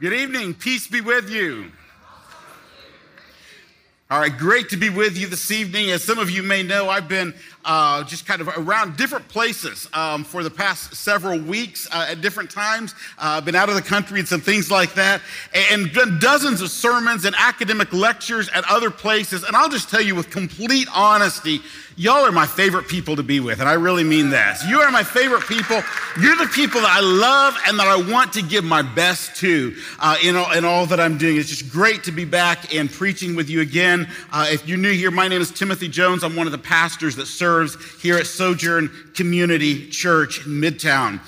Good evening. Peace be with you. All right, great to be with you this evening. As some of you may know, I've been uh, just kind of around different places um, for the past several weeks uh, at different times. Uh, been out of the country and some things like that, and done dozens of sermons and academic lectures at other places. And I'll just tell you with complete honesty, y'all are my favorite people to be with, and I really mean that. You are my favorite people. You're the people that I love and that I want to give my best to uh, in, all, in all that I'm doing. It's just great to be back and preaching with you again. Uh, if you're new here, my name is Timothy Jones. I'm one of the pastors that serves here at Sojourn Community Church in Midtown.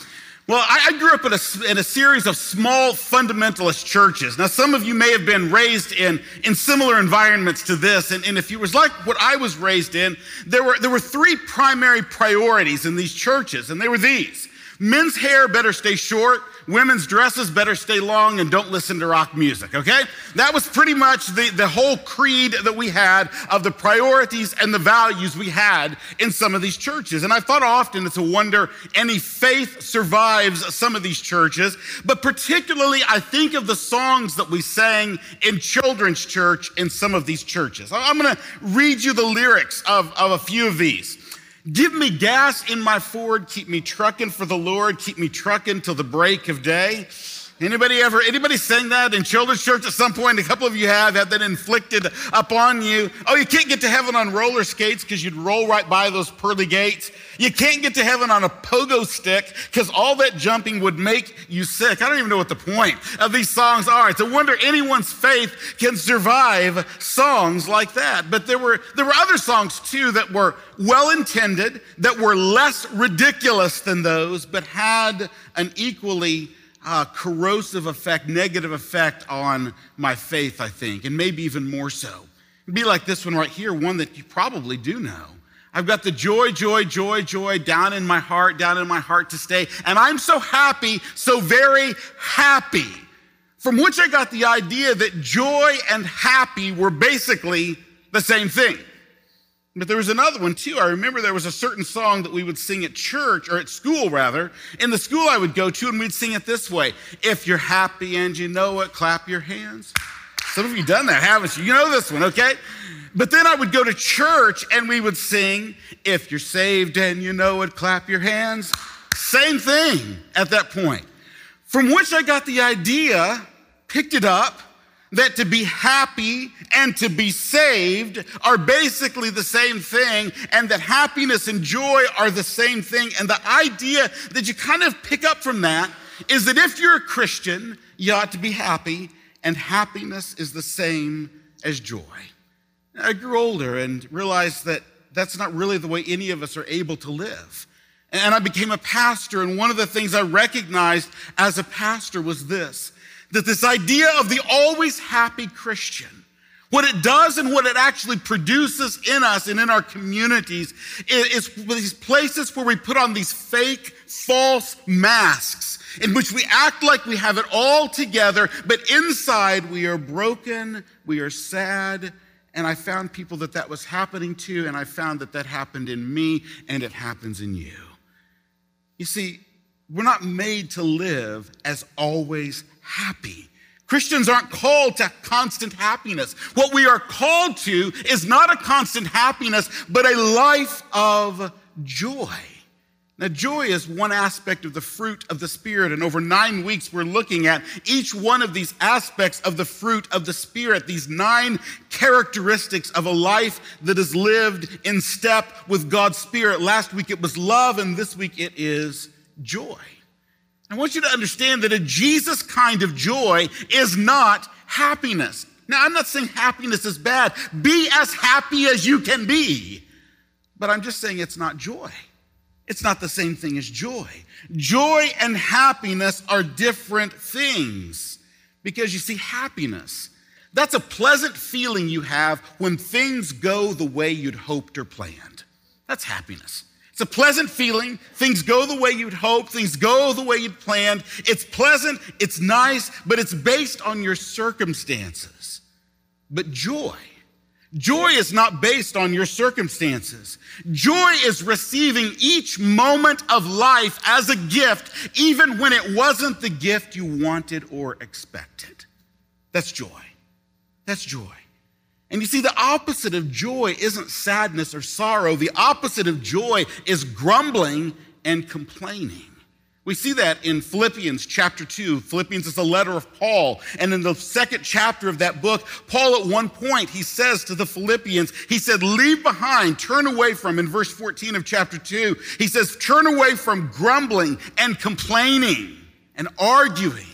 Well, I, grew up in a, in a, series of small fundamentalist churches. Now, some of you may have been raised in, in similar environments to this. And, and if you was like what I was raised in, there were, there were three primary priorities in these churches, and they were these. Men's hair better stay short, women's dresses better stay long, and don't listen to rock music, okay? That was pretty much the, the whole creed that we had of the priorities and the values we had in some of these churches. And I thought often it's a wonder any faith survives some of these churches, but particularly I think of the songs that we sang in children's church in some of these churches. I'm gonna read you the lyrics of, of a few of these. Give me gas in my Ford, keep me trucking for the Lord, keep me trucking till the break of day. Anybody ever, anybody sang that in children's church at some point? A couple of you have had that inflicted upon you. Oh, you can't get to heaven on roller skates because you'd roll right by those pearly gates. You can't get to heaven on a pogo stick because all that jumping would make you sick. I don't even know what the point of these songs are. It's a wonder anyone's faith can survive songs like that. But there were, there were other songs too that were well intended, that were less ridiculous than those, but had an equally uh, corrosive effect, negative effect on my faith, I think, and maybe even more so. It'd be like this one right here, one that you probably do know. I've got the joy, joy, joy, joy down in my heart, down in my heart to stay. And I'm so happy, so very happy. From which I got the idea that joy and happy were basically the same thing. But there was another one too. I remember there was a certain song that we would sing at church, or at school rather, in the school I would go to, and we'd sing it this way If you're happy and you know it, clap your hands. Some of you done that, haven't you? You know this one, okay? But then I would go to church and we would sing, If you're saved and you know it, clap your hands. Same thing at that point. From which I got the idea, picked it up, that to be happy and to be saved are basically the same thing, and that happiness and joy are the same thing. And the idea that you kind of pick up from that is that if you're a Christian, you ought to be happy, and happiness is the same as joy. I grew older and realized that that's not really the way any of us are able to live. And I became a pastor, and one of the things I recognized as a pastor was this that this idea of the always happy Christian, what it does and what it actually produces in us and in our communities is, these places where we put on these fake, false masks in which we act like we have it all together, but inside we are broken, we are sad, and I found people that that was happening to, and I found that that happened in me, and it happens in you. You see, we're not made to live as always happy. Christians aren't called to constant happiness. What we are called to is not a constant happiness, but a life of joy. Now, joy is one aspect of the fruit of the Spirit, and over nine weeks, we're looking at each one of these aspects of the fruit of the Spirit, these nine characteristics of a life that is lived in step with God's Spirit. Last week it was love, and this week it is joy. I want you to understand that a Jesus kind of joy is not happiness. Now, I'm not saying happiness is bad. Be as happy as you can be. But I'm just saying it's not joy. It's not the same thing as joy. Joy and happiness are different things. Because you see, happiness, that's a pleasant feeling you have when things go the way you'd hoped or planned. That's happiness. It's a pleasant feeling. Things go the way you'd hope, things go the way you'd planned. It's pleasant, it's nice, but it's based on your circumstances. But joy, Joy is not based on your circumstances. Joy is receiving each moment of life as a gift, even when it wasn't the gift you wanted or expected. That's joy. That's joy. And you see, the opposite of joy isn't sadness or sorrow. The opposite of joy is grumbling and complaining. We see that in Philippians chapter 2. Philippians is a letter of Paul. And in the second chapter of that book, Paul at one point, he says to the Philippians, he said, leave behind, turn away from, in verse 14 of chapter 2, he says, turn away from grumbling and complaining and arguing.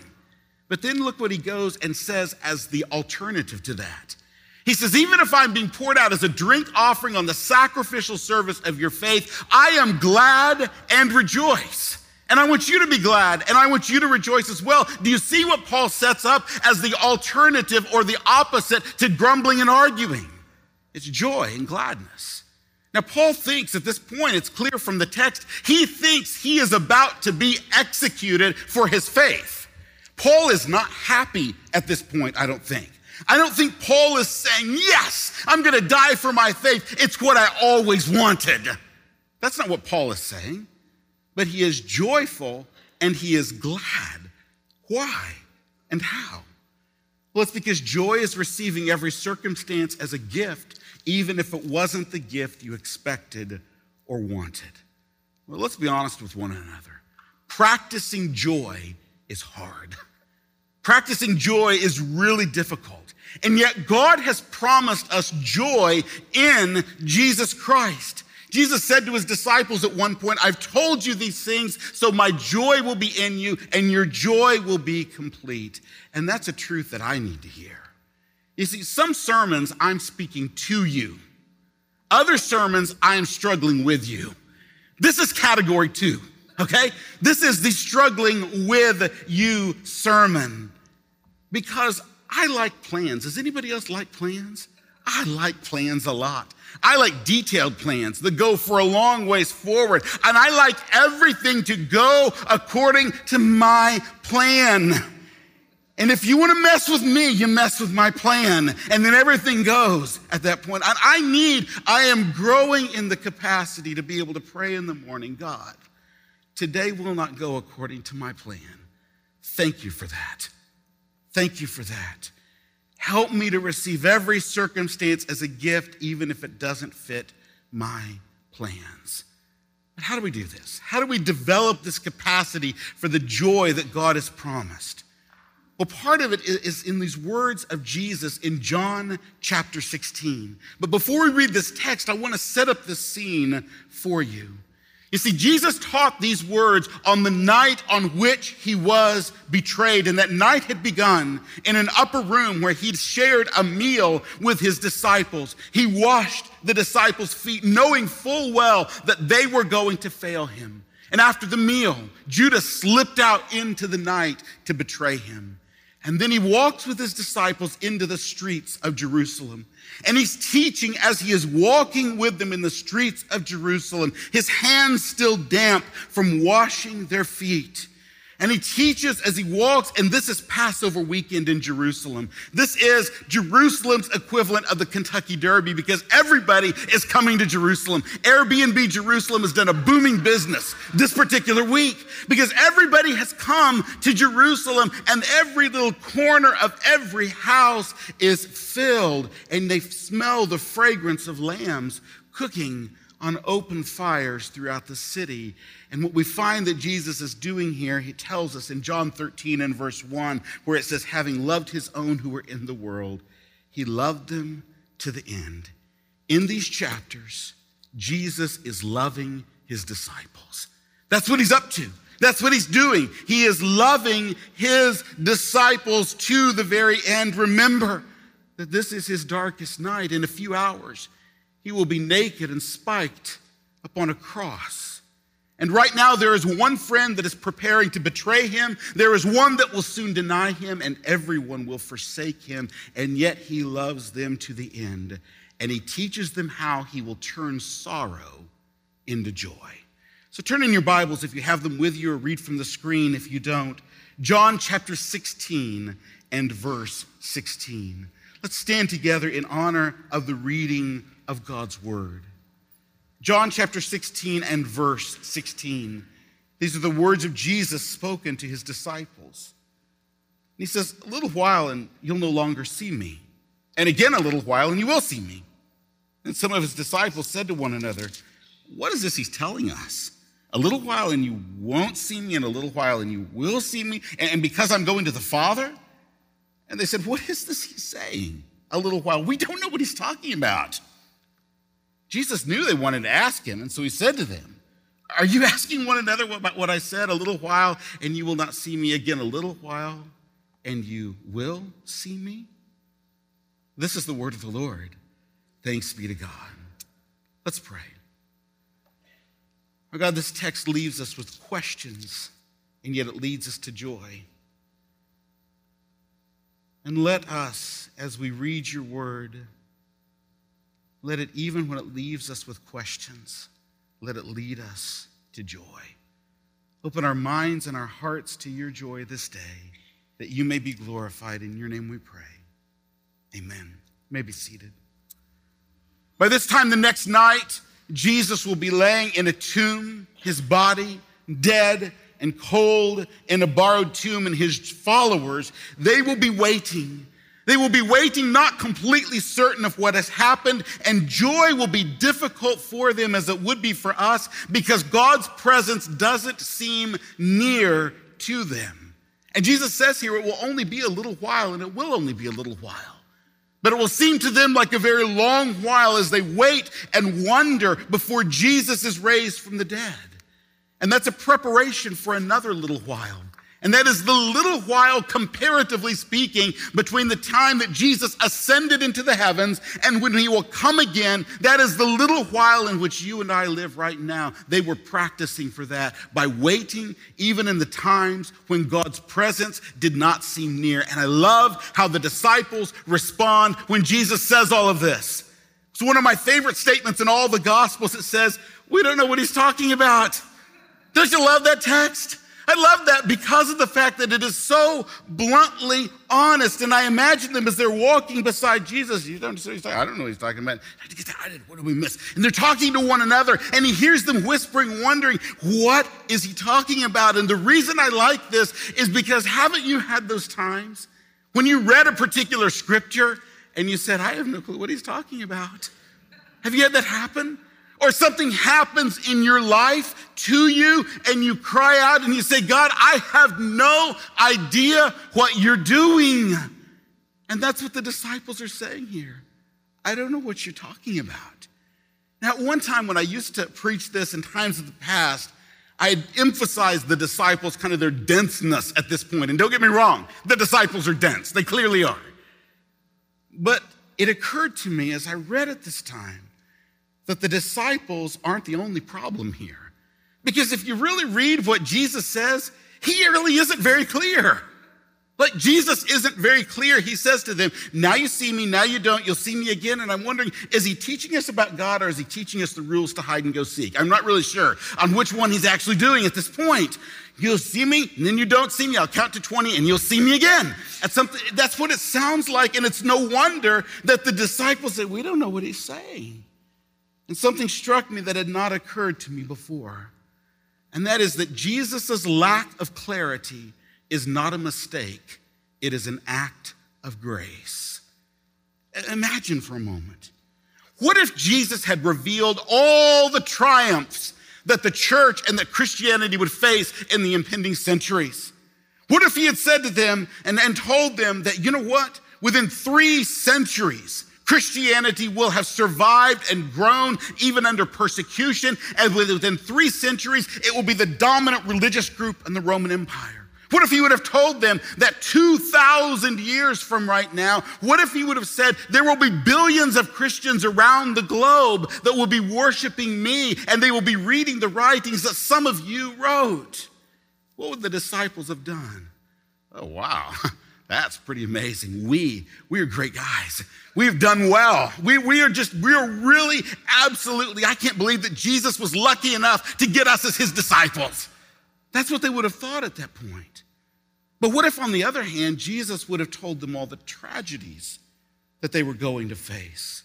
But then look what he goes and says as the alternative to that. He says, even if I'm being poured out as a drink offering on the sacrificial service of your faith, I am glad and rejoice. And I want you to be glad and I want you to rejoice as well. Do you see what Paul sets up as the alternative or the opposite to grumbling and arguing? It's joy and gladness. Now, Paul thinks at this point, it's clear from the text, he thinks he is about to be executed for his faith. Paul is not happy at this point, I don't think. I don't think Paul is saying, Yes, I'm going to die for my faith. It's what I always wanted. That's not what Paul is saying. But he is joyful and he is glad. Why and how? Well, it's because joy is receiving every circumstance as a gift, even if it wasn't the gift you expected or wanted. Well, let's be honest with one another. Practicing joy is hard. Practicing joy is really difficult. And yet, God has promised us joy in Jesus Christ. Jesus said to his disciples at one point, I've told you these things so my joy will be in you and your joy will be complete. And that's a truth that I need to hear. You see, some sermons I'm speaking to you, other sermons I am struggling with you. This is category two, okay? This is the struggling with you sermon because I like plans. Does anybody else like plans? I like plans a lot. I like detailed plans that go for a long ways forward. And I like everything to go according to my plan. And if you want to mess with me, you mess with my plan. And then everything goes at that point. And I need, I am growing in the capacity to be able to pray in the morning God, today will not go according to my plan. Thank you for that. Thank you for that. Help me to receive every circumstance as a gift, even if it doesn't fit my plans. But how do we do this? How do we develop this capacity for the joy that God has promised? Well, part of it is in these words of Jesus in John chapter 16. But before we read this text, I want to set up the scene for you. You see, Jesus taught these words on the night on which he was betrayed, and that night had begun in an upper room where he'd shared a meal with his disciples. He washed the disciples' feet, knowing full well that they were going to fail him. And after the meal, Judas slipped out into the night to betray him. And then he walks with his disciples into the streets of Jerusalem. And he's teaching as he is walking with them in the streets of Jerusalem, his hands still damp from washing their feet. And he teaches as he walks, and this is Passover weekend in Jerusalem. This is Jerusalem's equivalent of the Kentucky Derby because everybody is coming to Jerusalem. Airbnb Jerusalem has done a booming business this particular week because everybody has come to Jerusalem and every little corner of every house is filled and they smell the fragrance of lambs cooking on open fires throughout the city. And what we find that Jesus is doing here, he tells us in John 13 and verse 1, where it says, having loved his own who were in the world, he loved them to the end. In these chapters, Jesus is loving his disciples. That's what he's up to. That's what he's doing. He is loving his disciples to the very end. Remember that this is his darkest night. In a few hours, he will be naked and spiked upon a cross. And right now, there is one friend that is preparing to betray him. There is one that will soon deny him, and everyone will forsake him. And yet, he loves them to the end. And he teaches them how he will turn sorrow into joy. So, turn in your Bibles if you have them with you, or read from the screen if you don't. John chapter 16 and verse 16. Let's stand together in honor of the reading of God's word. John chapter 16 and verse 16. These are the words of Jesus spoken to his disciples. He says, A little while and you'll no longer see me. And again, a little while and you will see me. And some of his disciples said to one another, What is this he's telling us? A little while and you won't see me, and a little while and you will see me. And because I'm going to the Father? And they said, What is this he's saying? A little while. We don't know what he's talking about. Jesus knew they wanted to ask him, and so he said to them, Are you asking one another about what I said? A little while, and you will not see me again. A little while, and you will see me? This is the word of the Lord. Thanks be to God. Let's pray. Oh God, this text leaves us with questions, and yet it leads us to joy. And let us, as we read your word, let it, even when it leaves us with questions, let it lead us to joy. Open our minds and our hearts to your joy this day, that you may be glorified. In your name we pray. Amen. You may be seated. By this time the next night, Jesus will be laying in a tomb, his body dead and cold in a borrowed tomb, and his followers, they will be waiting. They will be waiting, not completely certain of what has happened, and joy will be difficult for them as it would be for us because God's presence doesn't seem near to them. And Jesus says here, it will only be a little while, and it will only be a little while. But it will seem to them like a very long while as they wait and wonder before Jesus is raised from the dead. And that's a preparation for another little while. And that is the little while, comparatively speaking, between the time that Jesus ascended into the heavens and when he will come again. That is the little while in which you and I live right now. They were practicing for that by waiting, even in the times when God's presence did not seem near. And I love how the disciples respond when Jesus says all of this. It's one of my favorite statements in all the Gospels. It says, We don't know what he's talking about. Don't you love that text? I love that because of the fact that it is so bluntly honest. And I imagine them as they're walking beside Jesus. You don't know I don't know what he's talking about. What did we miss? And they're talking to one another, and he hears them whispering, wondering, what is he talking about? And the reason I like this is because haven't you had those times when you read a particular scripture and you said, I have no clue what he's talking about? Have you had that happen? Or something happens in your life to you and you cry out and you say, God, I have no idea what you're doing. And that's what the disciples are saying here. I don't know what you're talking about. Now, one time when I used to preach this in times of the past, I emphasized the disciples, kind of their denseness at this point. And don't get me wrong, the disciples are dense. They clearly are. But it occurred to me as I read it this time that the disciples aren't the only problem here. Because if you really read what Jesus says, he really isn't very clear. Like Jesus isn't very clear. He says to them, Now you see me, now you don't, you'll see me again. And I'm wondering, is he teaching us about God or is he teaching us the rules to hide and go seek? I'm not really sure on which one he's actually doing at this point. You'll see me, and then you don't see me. I'll count to 20 and you'll see me again. That's, something, that's what it sounds like. And it's no wonder that the disciples say, We don't know what he's saying. And something struck me that had not occurred to me before. And that is that Jesus' lack of clarity is not a mistake, it is an act of grace. Imagine for a moment. What if Jesus had revealed all the triumphs that the church and that Christianity would face in the impending centuries? What if he had said to them and, and told them that, you know what? Within three centuries, Christianity will have survived and grown even under persecution, and within three centuries, it will be the dominant religious group in the Roman Empire. What if he would have told them that 2,000 years from right now, what if he would have said, there will be billions of Christians around the globe that will be worshiping me and they will be reading the writings that some of you wrote? What would the disciples have done? Oh, wow. That's pretty amazing. We, we are great guys. We've done well. We, we are just, we are really, absolutely, I can't believe that Jesus was lucky enough to get us as his disciples. That's what they would have thought at that point. But what if, on the other hand, Jesus would have told them all the tragedies that they were going to face.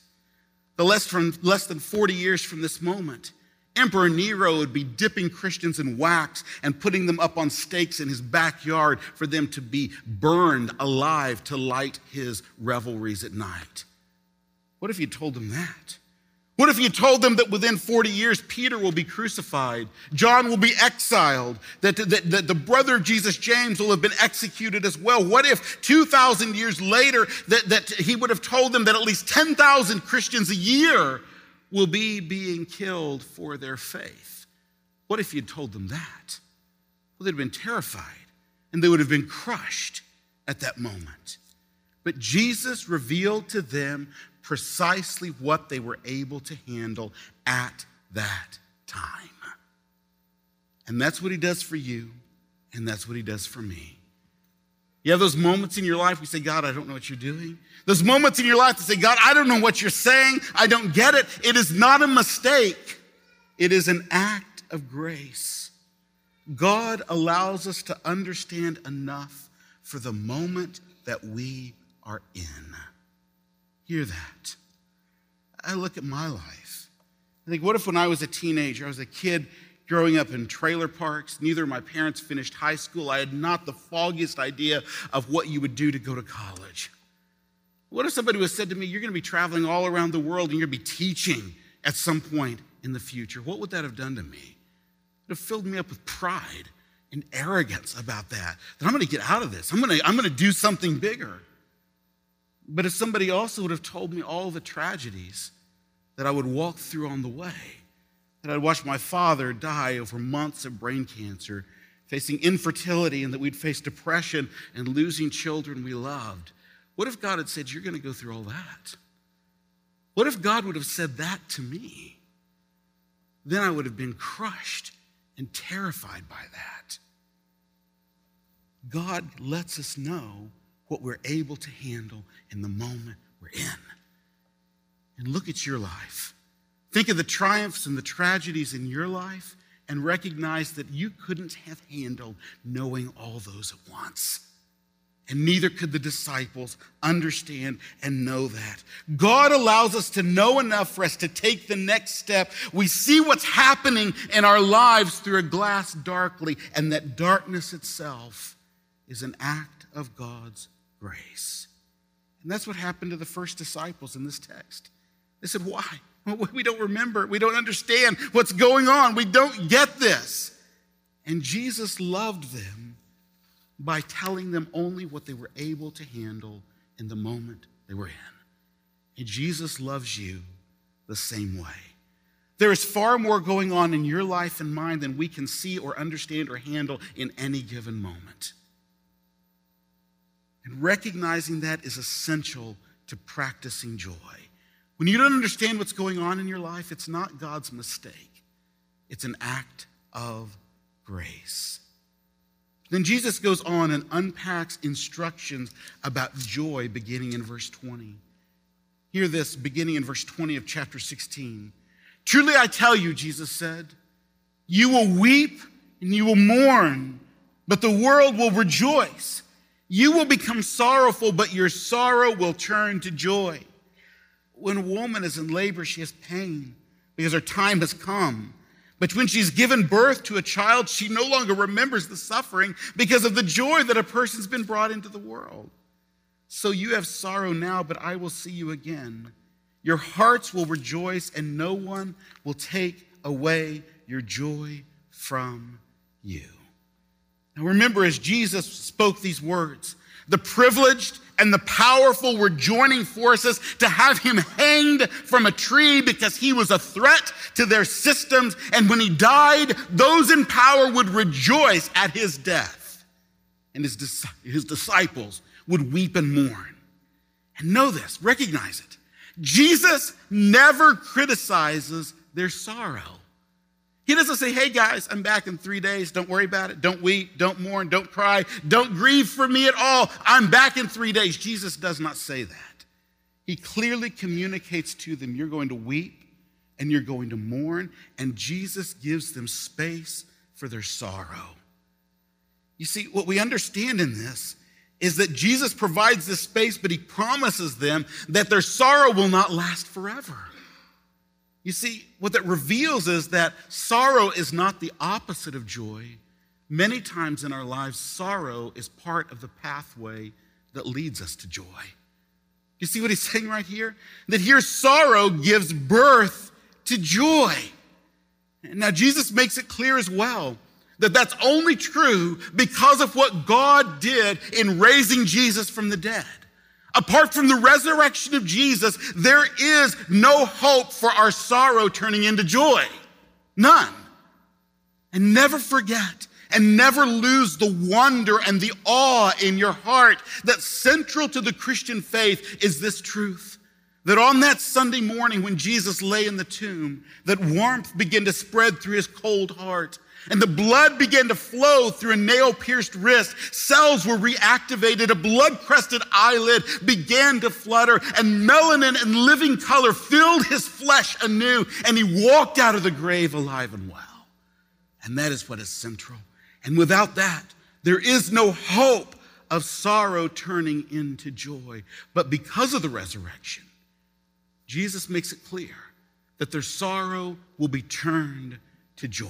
The less, from, less than 40 years from this moment, Emperor Nero would be dipping Christians in wax and putting them up on stakes in his backyard for them to be burned alive to light his revelries at night. What if you told them that? What if you told them that within 40 years Peter will be crucified, John will be exiled, that, that, that, the brother of Jesus, James, will have been executed as well? What if 2,000 years later that, that he would have told them that at least 10,000 Christians a year will be being killed for their faith? What if you'd told them that? Well, they'd have been terrified and they would have been crushed at that moment. But Jesus revealed to them precisely what they were able to handle at that time. And that's what he does for you, and that's what he does for me. You have those moments in your life where you say, God, I don't know what you're doing. Those moments in your life to say, God, I don't know what you're saying. I don't get it. It is not a mistake, it is an act of grace. God allows us to understand enough for the moment that we are in. Hear that. I look at my life. I think, what if when I was a teenager, I was a kid growing up in trailer parks, neither of my parents finished high school, I had not the foggiest idea of what you would do to go to college. What if somebody was said to me, You're going to be traveling all around the world and you're going to be teaching at some point in the future? What would that have done to me? It would have filled me up with pride and arrogance about that. That I'm going to get out of this. I'm going to, I'm going to do something bigger. But if somebody also would have told me all the tragedies that I would walk through on the way, that I'd watch my father die over months of brain cancer, facing infertility, and that we'd face depression and losing children we loved, what if God had said, You're going to go through all that? What if God would have said that to me? Then I would have been crushed and terrified by that. God lets us know what we're able to handle in the moment we're in. And look at your life. Think of the triumphs and the tragedies in your life and recognize that you couldn't have handled knowing all those at once. And neither could the disciples understand and know that. God allows us to know enough for us to take the next step. We see what's happening in our lives through a glass darkly, and that darkness itself is an act of God's grace. And that's what happened to the first disciples in this text. They said, Why? We don't remember. We don't understand what's going on. We don't get this. And Jesus loved them by telling them only what they were able to handle in the moment they were in. And Jesus loves you the same way. There is far more going on in your life and mine than we can see or understand or handle in any given moment. And recognizing that is essential to practicing joy. When you don't understand what's going on in your life, it's not God's mistake, it's an act of grace. Then Jesus goes on and unpacks instructions about joy beginning in verse 20. Hear this beginning in verse 20 of chapter 16. Truly I tell you, Jesus said, you will weep and you will mourn, but the world will rejoice. You will become sorrowful, but your sorrow will turn to joy. When a woman is in labor, she has pain because her time has come. But when she's given birth to a child, she no longer remembers the suffering because of the joy that a person's been brought into the world. So you have sorrow now, but I will see you again. Your hearts will rejoice, and no one will take away your joy from you. Now remember, as Jesus spoke these words, the privileged and the powerful were joining forces to have him hanged from a tree because he was a threat to their systems. And when he died, those in power would rejoice at his death. And his, his disciples would weep and mourn. And know this, recognize it. Jesus never criticizes their sorrow. He doesn't say, hey guys, I'm back in three days. Don't worry about it. Don't weep. Don't mourn. Don't cry. Don't grieve for me at all. I'm back in three days. Jesus does not say that. He clearly communicates to them, you're going to weep and you're going to mourn, and Jesus gives them space for their sorrow. You see, what we understand in this is that Jesus provides this space, but he promises them that their sorrow will not last forever. You see, what that reveals is that sorrow is not the opposite of joy. Many times in our lives, sorrow is part of the pathway that leads us to joy. You see what he's saying right here? That here sorrow gives birth to joy. Now, Jesus makes it clear as well that that's only true because of what God did in raising Jesus from the dead. Apart from the resurrection of Jesus, there is no hope for our sorrow turning into joy. None. And never forget and never lose the wonder and the awe in your heart that central to the Christian faith is this truth. That on that Sunday morning when Jesus lay in the tomb, that warmth began to spread through his cold heart and the blood began to flow through a nail pierced wrist. Cells were reactivated. A blood crested eyelid began to flutter, and melanin and living color filled his flesh anew. And he walked out of the grave alive and well. And that is what is central. And without that, there is no hope of sorrow turning into joy. But because of the resurrection, Jesus makes it clear that their sorrow will be turned to joy.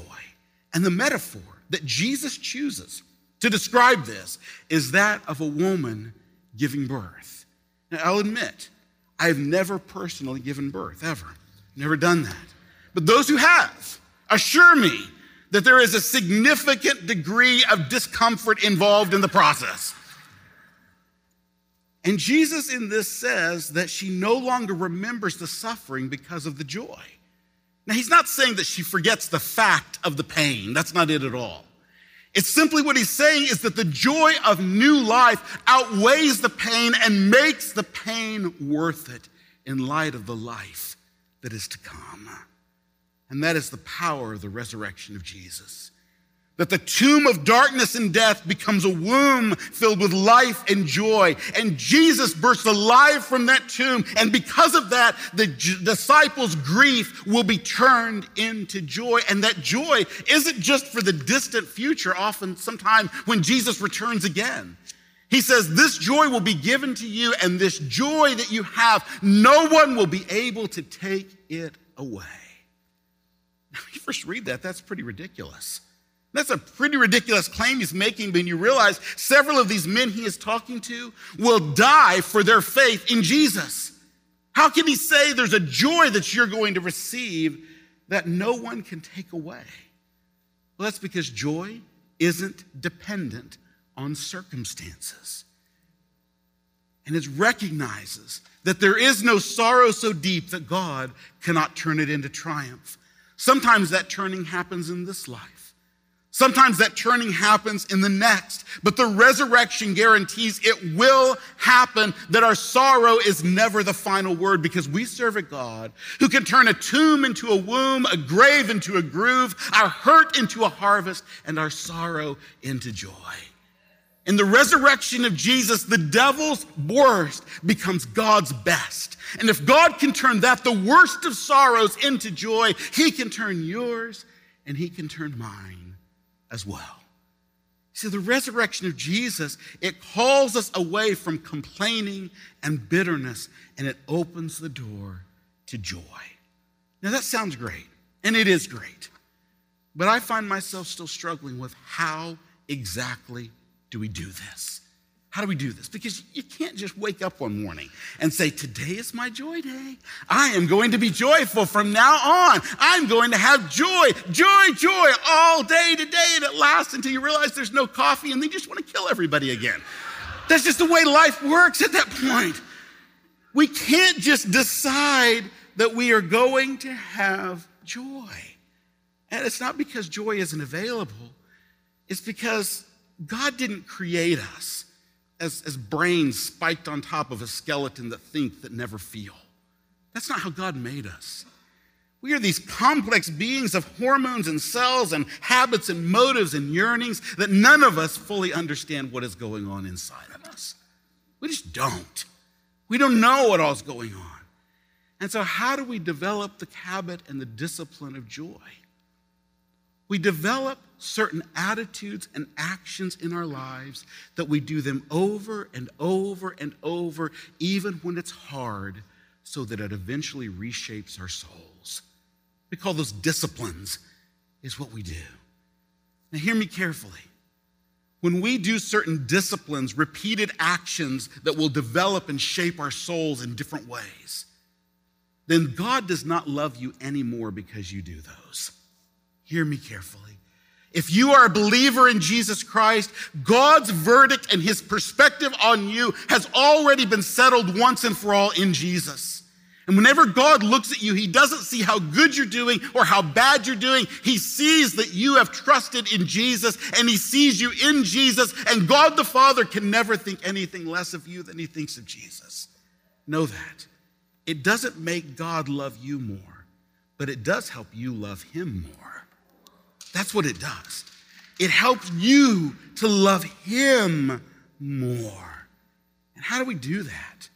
And the metaphor that Jesus chooses to describe this is that of a woman giving birth. Now, I'll admit, I've never personally given birth, ever. Never done that. But those who have assure me that there is a significant degree of discomfort involved in the process. And Jesus in this says that she no longer remembers the suffering because of the joy. Now, he's not saying that she forgets the fact of the pain. That's not it at all. It's simply what he's saying is that the joy of new life outweighs the pain and makes the pain worth it in light of the life that is to come. And that is the power of the resurrection of Jesus that the tomb of darkness and death becomes a womb filled with life and joy. And Jesus bursts alive from that tomb. And because of that, the disciples' grief will be turned into joy. And that joy isn't just for the distant future, often sometime when Jesus returns again. He says, This joy will be given to you, and this joy that you have, no one will be able to take it away. Now, you first read that, that's pretty ridiculous. That's a pretty ridiculous claim he's making when you realize several of these men he is talking to will die for their faith in Jesus. How can he say there's a joy that you're going to receive that no one can take away? Well, that's because joy isn't dependent on circumstances. And it recognizes that there is no sorrow so deep that God cannot turn it into triumph. Sometimes that turning happens in this life. Sometimes that turning happens in the next, but the resurrection guarantees it will happen, that our sorrow is never the final word because we serve a God who can turn a tomb into a womb, a grave into a groove, our hurt into a harvest, and our sorrow into joy. In the resurrection of Jesus, the devil's worst becomes God's best. And if God can turn that, the worst of sorrows, into joy, he can turn yours and he can turn mine as well. See, the resurrection of Jesus, it calls us away from complaining and bitterness, and it opens the door to joy. Now, that sounds great, and it is great. But I find myself still struggling with how exactly do we do this? How do we do this? Because you can't just wake up one morning and say, Today is my joy day. I am going to be joyful from now on. I'm going to have joy, joy, joy all day today. And it lasts until you realize there's no coffee and they just want to kill everybody again. That's just the way life works at that point. We can't just decide that we are going to have joy. And it's not because joy isn't available, it's because God didn't create us as, as brains spiked on top of a skeleton that think that never feel. That's not how God made us. We are these complex beings of hormones and cells and habits and motives and yearnings that none of us fully understand what is going on inside of us. We just don't. We don't know what all's going on. And so, how do we develop the habit and the discipline of joy? We develop certain attitudes and actions in our lives that we do them over and over and over, even when it's hard, so that it eventually reshapes our souls. We call those disciplines, is what we do. Now, hear me carefully. When we do certain disciplines, repeated actions that will develop and shape our souls in different ways, then God does not love you anymore because you do those. Hear me carefully. If you are a believer in Jesus Christ, God's verdict and his perspective on you has already been settled once and for all in Jesus. And whenever God looks at you, he doesn't see how good you're doing or how bad you're doing. He sees that you have trusted in Jesus and he sees you in Jesus. And God the Father can never think anything less of you than he thinks of Jesus. Know that. It doesn't make God love you more, but it does help you love him more. That's what it does. It helps you to love him more. And how do we do that?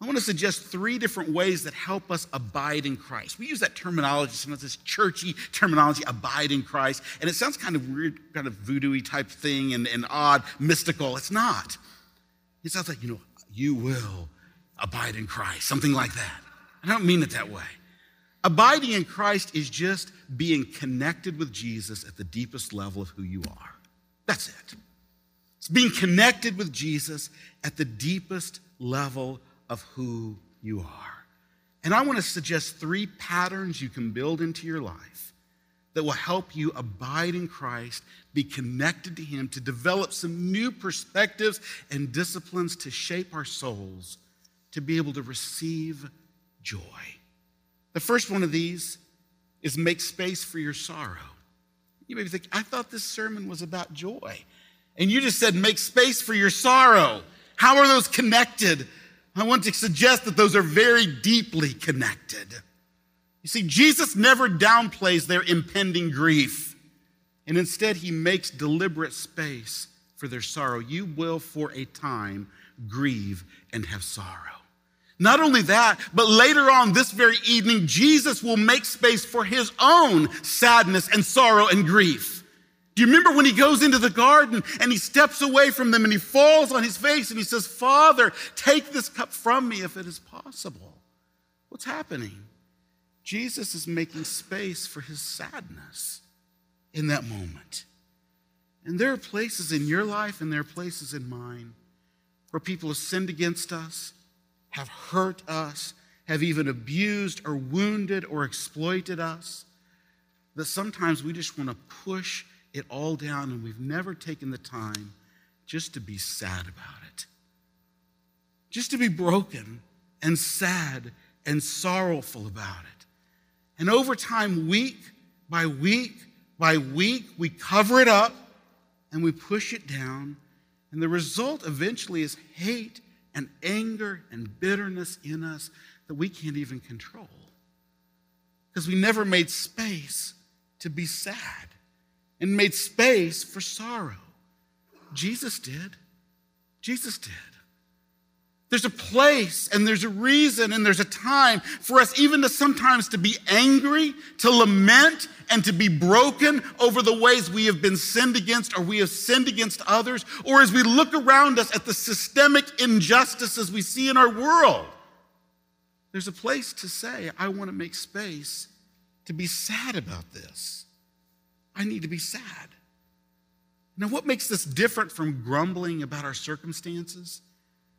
I want to suggest three different ways that help us abide in Christ. We use that terminology, sometimes this churchy terminology, abide in Christ, and it sounds kind of weird, kind of voodoo type thing and, and odd, mystical. It's not. It sounds like, you know, you will abide in Christ, something like that. I don't mean it that way. Abiding in Christ is just being connected with Jesus at the deepest level of who you are. That's it. It's being connected with Jesus at the deepest level of who you are. And I want to suggest three patterns you can build into your life that will help you abide in Christ, be connected to Him, to develop some new perspectives and disciplines to shape our souls to be able to receive joy. The first one of these is make space for your sorrow. You may be thinking, I thought this sermon was about joy. And you just said, make space for your sorrow. How are those connected? I want to suggest that those are very deeply connected. You see, Jesus never downplays their impending grief, and instead, he makes deliberate space for their sorrow. You will, for a time, grieve and have sorrow. Not only that, but later on this very evening, Jesus will make space for his own sadness and sorrow and grief. Do you remember when he goes into the garden and he steps away from them and he falls on his face and he says, Father, take this cup from me if it is possible? What's happening? Jesus is making space for his sadness in that moment. And there are places in your life and there are places in mine where people have sinned against us, have hurt us, have even abused or wounded or exploited us, that sometimes we just want to push it all down, and we've never taken the time just to be sad about it. Just to be broken and sad and sorrowful about it. And over time, week by week by week, we cover it up and we push it down. And the result eventually is hate and anger and bitterness in us that we can't even control. Because we never made space to be sad and made space for sorrow. Jesus did. Jesus did. There's a place and there's a reason and there's a time for us even to sometimes to be angry, to lament, and to be broken over the ways we have been sinned against or we have sinned against others, or as we look around us at the systemic injustices we see in our world. There's a place to say, I want to make space to be sad about this. I need to be sad. Now, what makes this different from grumbling about our circumstances?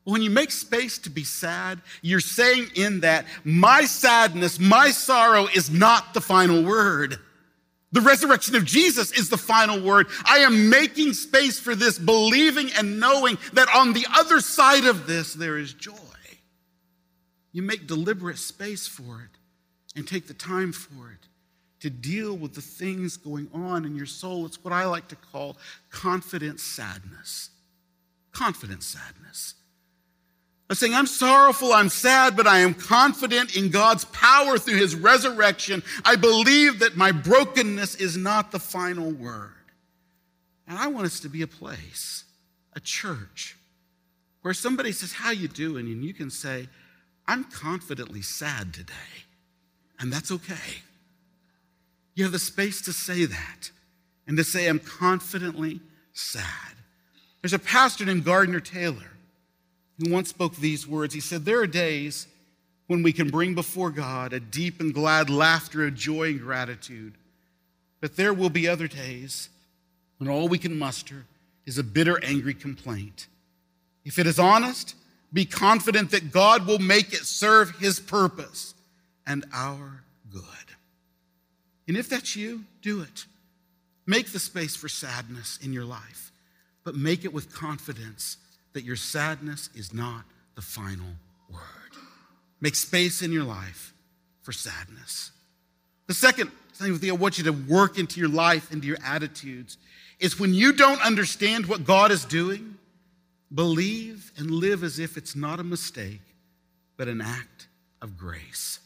When you make space to be sad, you're saying in that, my sadness, my sorrow is not the final word. The resurrection of Jesus is the final word. I am making space for this, believing and knowing that on the other side of this, there is joy. You make deliberate space for it and take the time for it to deal with the things going on in your soul. It's what I like to call confident sadness. Confident sadness. I'm saying, I'm sorrowful, I'm sad, but I am confident in God's power through his resurrection. I believe that my brokenness is not the final word. And I want us to be a place, a church, where somebody says, How you doing? And you can say, I'm confidently sad today. And that's okay. You have the space to say that and to say, I'm confidently sad. There's a pastor named Gardner Taylor who once spoke these words. He said, There are days when we can bring before God a deep and glad laughter of joy and gratitude. But there will be other days when all we can muster is a bitter, angry complaint. If it is honest, be confident that God will make it serve his purpose and our good. And if that's you, do it. Make the space for sadness in your life, but make it with confidence that your sadness is not the final word. Make space in your life for sadness. The second thing that I want you to work into your life, into your attitudes, is when you don't understand what God is doing, believe and live as if it's not a mistake, but an act of grace.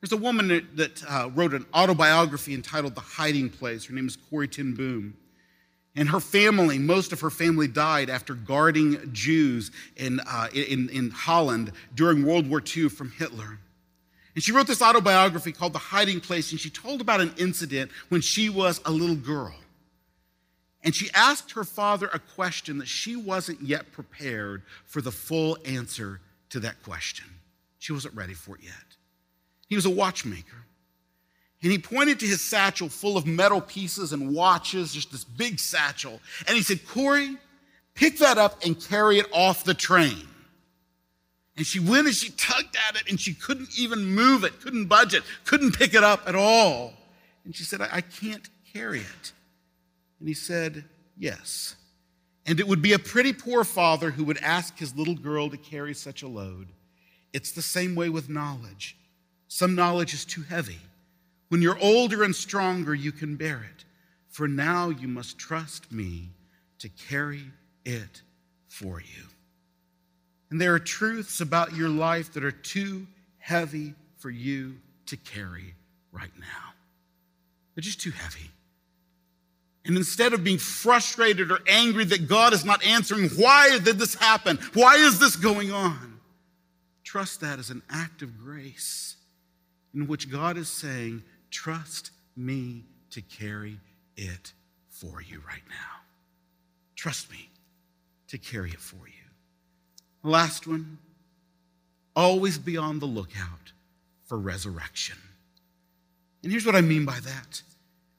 There's a woman that, uh, wrote an autobiography entitled The Hiding Place. Her name is Corrie ten Boom. And her family, most of her family died after guarding Jews in, uh, in, in Holland during World War II from Hitler. And she wrote this autobiography called The Hiding Place, and she told about an incident when she was a little girl. And she asked her father a question that she wasn't yet prepared for the full answer to that question. She wasn't ready for it yet. He was a watchmaker. And he pointed to his satchel full of metal pieces and watches, just this big satchel. And he said, Corrie, pick that up and carry it off the train. And she went and she tugged at it and she couldn't even move it, couldn't budge it, couldn't pick it up at all. And she said, I, I can't carry it. And he said, Yes. And it would be a pretty poor father who would ask his little girl to carry such a load. It's the same way with knowledge. Some knowledge is too heavy. When you're older and stronger, you can bear it. For now, you must trust me to carry it for you. And there are truths about your life that are too heavy for you to carry right now. They're just too heavy. And instead of being frustrated or angry that God is not answering, why did this happen? Why is this going on? Trust that as an act of grace in which God is saying, Trust me to carry it for you right now. Trust me to carry it for you. Last one always be on the lookout for resurrection. And here's what I mean by that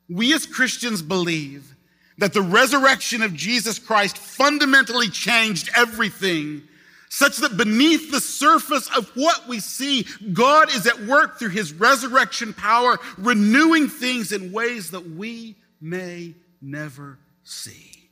we as Christians believe that the resurrection of Jesus Christ fundamentally changed everything such that beneath the surface of what we see, God is at work through his resurrection power, renewing things in ways that we may never see.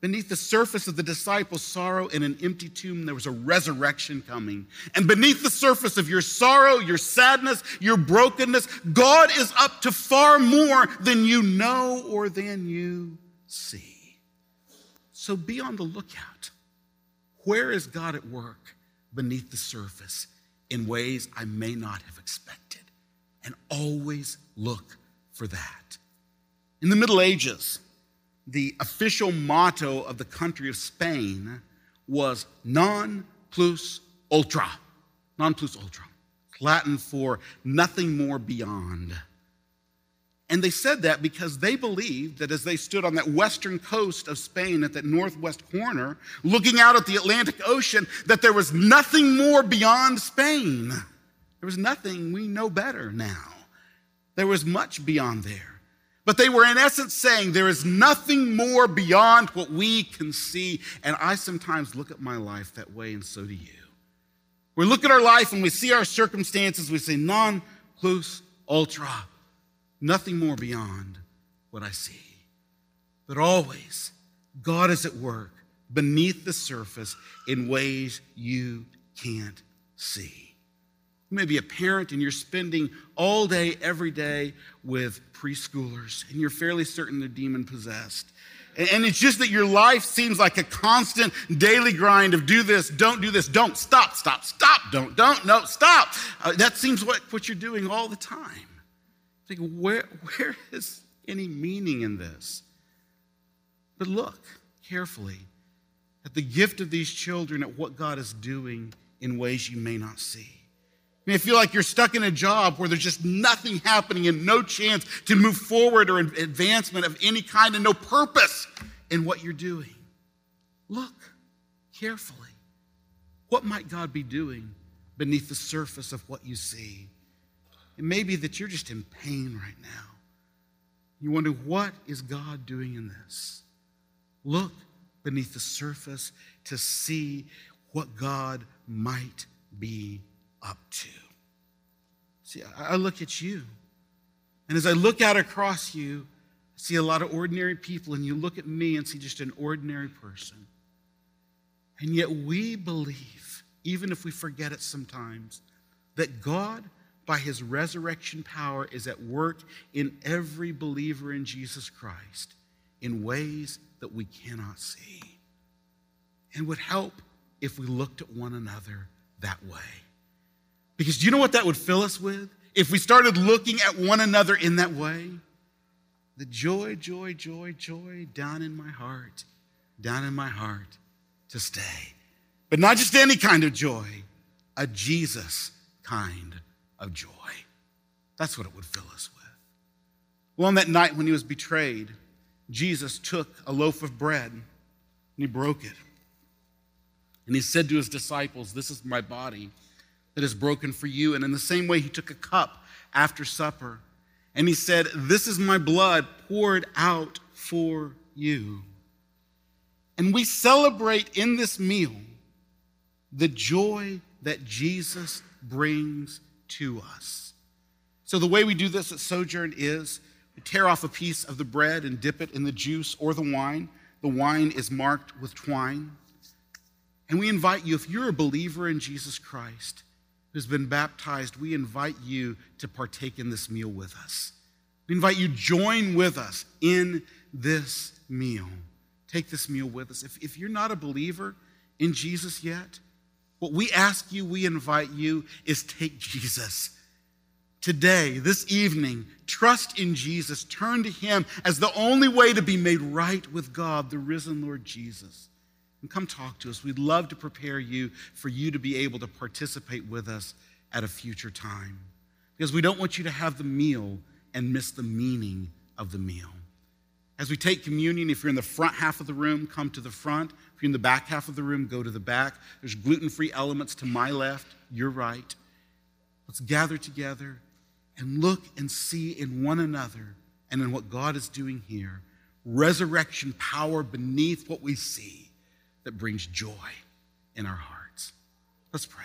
Beneath the surface of the disciples' sorrow in an empty tomb, there was a resurrection coming. And beneath the surface of your sorrow, your sadness, your brokenness, God is up to far more than you know or than you see. So be on the lookout. Where is God at work beneath the surface in ways I may not have expected? And always look for that. In the Middle Ages, the official motto of the country of Spain was non plus ultra. Non plus ultra. Latin for nothing more beyond. And they said that because they believed that as they stood on that western coast of Spain at that northwest corner, looking out at the Atlantic Ocean, that there was nothing more beyond Spain. There was nothing we know better now. There was much beyond there. But they were in essence saying there is nothing more beyond what we can see. And I sometimes look at my life that way, and so do you. We look at our life and we see our circumstances, we say, non plus ultra nothing more beyond what I see. But always, God is at work beneath the surface in ways you can't see. You may be a parent and you're spending all day, every day with preschoolers, and you're fairly certain they're demon possessed. And it's just that your life seems like a constant daily grind of do this, don't do this, don't, stop, stop, stop, don't, don't, no, stop. Uh, that seems what, what you're doing all the time. Think, where, where is any meaning in this? But look carefully at the gift of these children, at what God is doing in ways you may not see. You may feel like you're stuck in a job where there's just nothing happening and no chance to move forward or advancement of any kind and no purpose in what you're doing. Look carefully. What might God be doing beneath the surface of what you see? It may be that you're just in pain right now. You wonder, what is God doing in this? Look beneath the surface to see what God might be up to. See, I look at you, and as I look out across you, I see a lot of ordinary people, and you look at me and see just an ordinary person. And yet we believe, even if we forget it sometimes, that God, by his resurrection power, is at work in every believer in Jesus Christ in ways that we cannot see. And would help if we looked at one another that way. Because do you know what that would fill us with? If we started looking at one another in that way, the joy, joy, joy, joy down in my heart, down in my heart to stay. But not just any kind of joy, a Jesus kind of joy. That's what it would fill us with. Well, on that night when he was betrayed, Jesus took a loaf of bread and he broke it. And he said to his disciples, This is my body that is broken for you. And in the same way, he took a cup after supper and he said, This is my blood poured out for you. And we celebrate in this meal the joy that Jesus brings to us. So, the way we do this at Sojourn is we tear off a piece of the bread and dip it in the juice or the wine. The wine is marked with twine. And we invite you, if you're a believer in Jesus Christ who's been baptized, we invite you to partake in this meal with us. We invite you join with us in this meal. Take this meal with us. If, if you're not a believer in Jesus yet, what we ask you, we invite you, is take Jesus. Today, this evening, trust in Jesus. Turn to Him as the only way to be made right with God, the risen Lord Jesus and come talk to us. We'd love to prepare you for you to be able to participate with us at a future time. Because we don't want you to have the meal and miss the meaning of the meal. As we take communion, if you're in the front half of the room, come to the front. You're in the back half of the room, go to the back. There's gluten free elements to my left, your right. Let's gather together and look and see in one another and in what God is doing here resurrection power beneath what we see that brings joy in our hearts. Let's pray.